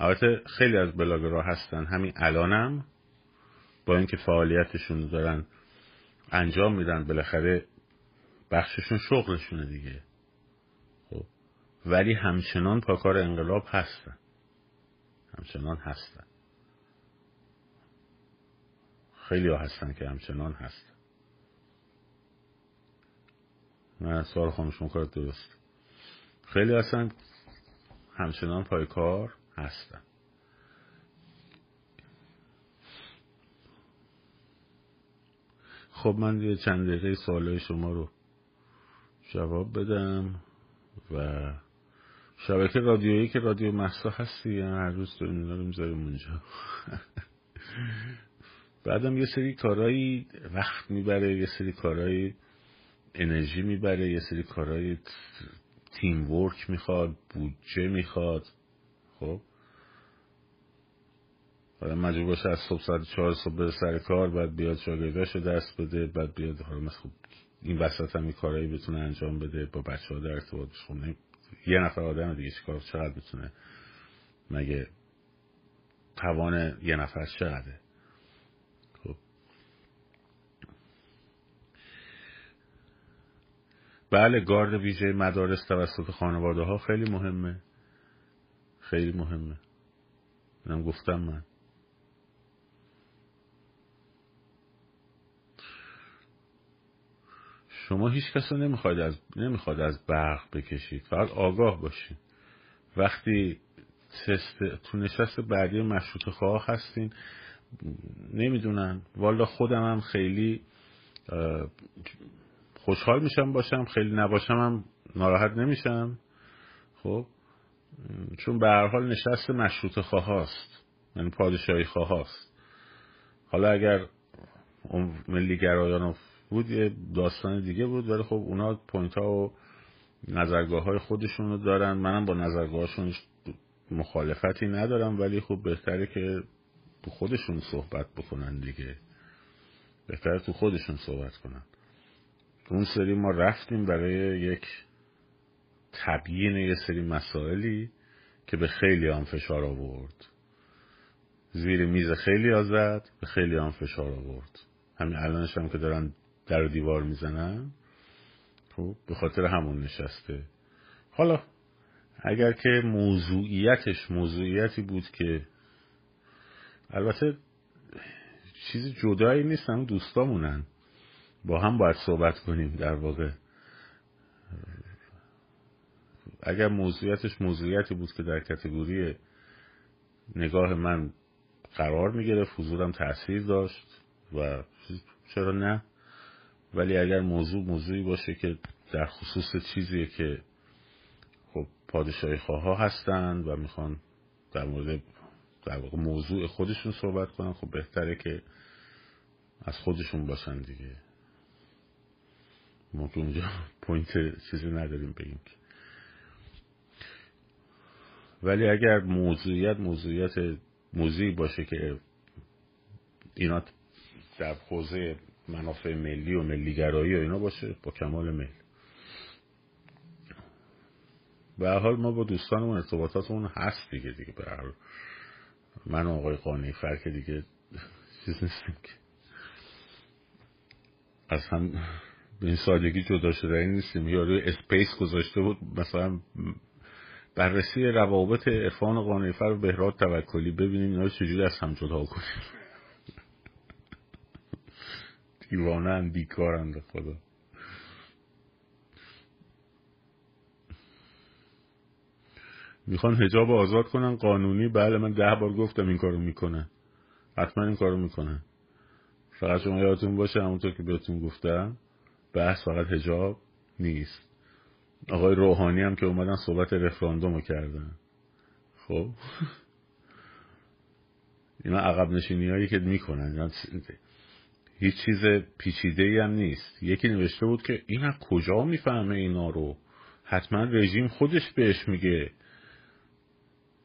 البته خیلی از بلاگرها هستن. همین الانم با اینکه فعالیتشون دارن انجام میدن بالاخره بخششون شغلشونه دیگه. خب. ولی همچنان پاکار انقلاب هستن. همچنان هستن. خیلی ها هستن که همچنان هستن. من سوال خاموش کار درست. خیلی هستن همچنان پای کار. هستن خب من یه چند دقیقه سوالای شما رو جواب بدم و شبکه رادیویی که رادیو محسا هستی یعنی هر روز داریم اینا رو می‌ذاریم اونجا. بعدم یه سری کارهایی وقت می‌بره یه سری کارهایی انرژی می‌بره یه سری کارهایی تیم ورک می‌خواد بودجه می‌خواد. خب؟ حالا مجبور باشه از صبح ساعت چهار صبح بره سر کار بعد بیاد شاگرداشو دست بده بعد بیاد حالا خوب این وسط هم کارهایی بتونه انجام بده با بچه ها در ارتباط خونه یه نفر آدم دیگه چیکار چقدر بتونه مگه توان یه نفر چقدره؟ خب. بله گارد ویژه مدارس توسط خانواده ها خیلی مهمه. خیلی مهمه. اینم گفتم من. شما هیچ کس رو نمی‌خواید از نمی‌خواد از برق بکشید. فقط آگاه باشین. وقتی تست تو نشست بعدی مشروط خواه هستین نمی‌دونن. والا خودم هم خیلی خوشحال میشم باشم. خیلی نباشم هم ناراحت نمیشم. خب؟ چون به هر حال نشست مشروط خواه هست یعنی پادشاهی خواه هست حالا اگر ملی گرایان بود یه داستان دیگه بود ولی خب اونا پوینت ها و نظرگاه های خودشون رو دارن. منم با نظرگاهشون مخالفتی ندارم ولی خب بهتره که تو خودشون صحبت بکنن دیگه. بهتره تو خودشون صحبت کنن. اون سری ما رفتیم برای یک تبیین یه سری مسائلی که به خیلی هم فشار آورد. زیر میز خیلی آزد به خیلی هم فشار آورد. همین الانش هم که دارن در دیوار می‌زنن خب به خاطر همون نشسته. حالا اگر که موضوعیتش موضوعیتی بود که البته چیزی جدایی نیست هم دوستامونن. با هم باید صحبت کنیم در واقع. اگر موضوعیتش موضوعیتی بود که در کتگوری نگاه من قرار می‌گرفت حضورم تاثیر داشت و چرا نه؟ ولی اگر موضوع موضوعی باشه که در خصوص چیزی که خب پادشاهی خواه هستن و می‌خوان در مورد در واقع موضوع خودشون صحبت کنن خب بهتره که از خودشون باشن دیگه. ما اونجا پوینت چیزی نداریم بگیم که. ولی اگر موضوعیت موضوعیت موضوعی باشه که اینا در حوزه منافع ملی و ملیگرایی و اینا باشه با کمال میل به حال ما با دوستانمون ارتباطاتمون هست دیگه دیگه به حال. من و آقای قانعی فرق دیگه چیز نیستیم که از هم به این سادگی جدا شده این نیستیم. یا روی اسپیس گذاشته بود مثلا بررسی روابط عرفان قانیفر و بهراد توکلی. ببینیم اینا چجوری از هم جدا کنیم. دیوانه هم بیکارند خدا. می‌خوان هجاب آزاد کنن قانونی. بله من ده بار گفتم این کارو می‌کنن حتما این کارو می‌کنن فقط شما یادتون باشه همونطور که بهتون گفتم بحث فقط هجاب نیست. آقای روحانی هم که اومدن صحبت رفراندوم رو کردن. خب؟ اینا عقب نشینی هایی که می‌کنن. هیچ چیز پیچیده ای هم نیست. یکی نوشته بود که این از کجا می‌فهمه اینا رو؟ حتما رژیم خودش بهش میگه.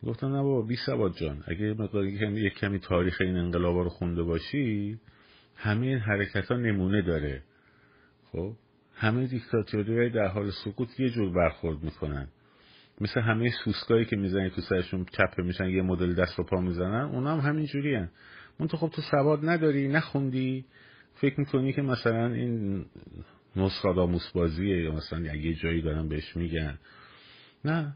گفتم نه بابا بی سواد جان اگه مقدار یک کمی تاریخ این انقلاب رو خونده باشی همه این حرکت ها نمونه داره. خب؟ همه دیکتاتوری در حال سقوط یه جور برخورد می‌کنن. مثل همه سوسکایی که می‌زنی تو سرشون چپه میشن یه مدل دست و پا می‌زنن اونا هم همین جوری هن. تو خب تو سواد نداری نخوندی. فکر می‌کنی که مثلا این نسخاداموس بازیه یا مثلا یه جایی دارن بهش میگن. نه.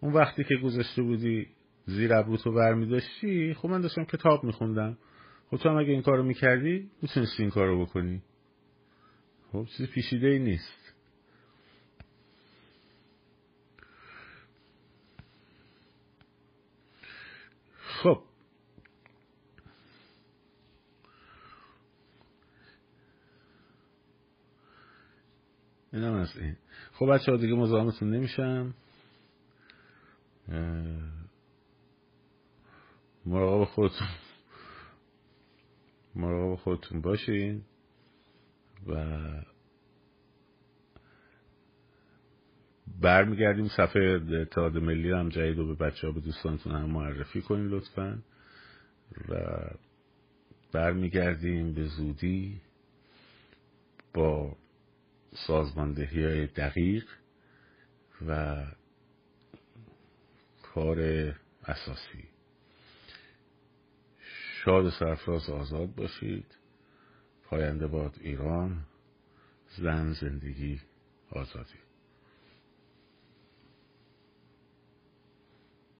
اون وقتی که گذاشته بودی زیر ابروتو برمیداشتی خب من داشتم کتاب میخوندم. خب تو هم اگه این کارو می‌کردی می‌تونستی این کارو بکنی. خب چیز پیشیده ای نیست. خب. این هم از این. خب بچه ها دیگه مزاحمتون نمیشم. مراقب خودتون. مراقب خودتون باشین. و برمیگردیم صفحه اتحاد ملی هم جدید رو به بچه ها به دوستانتون هم معرفی کنین لطفا. و برمیگردیم به زودی با سازماندهی های دقیق و کار اساسی. شاد و سرفراز آزاد باشید. پاینده باد ایران زن زندگی آزادی.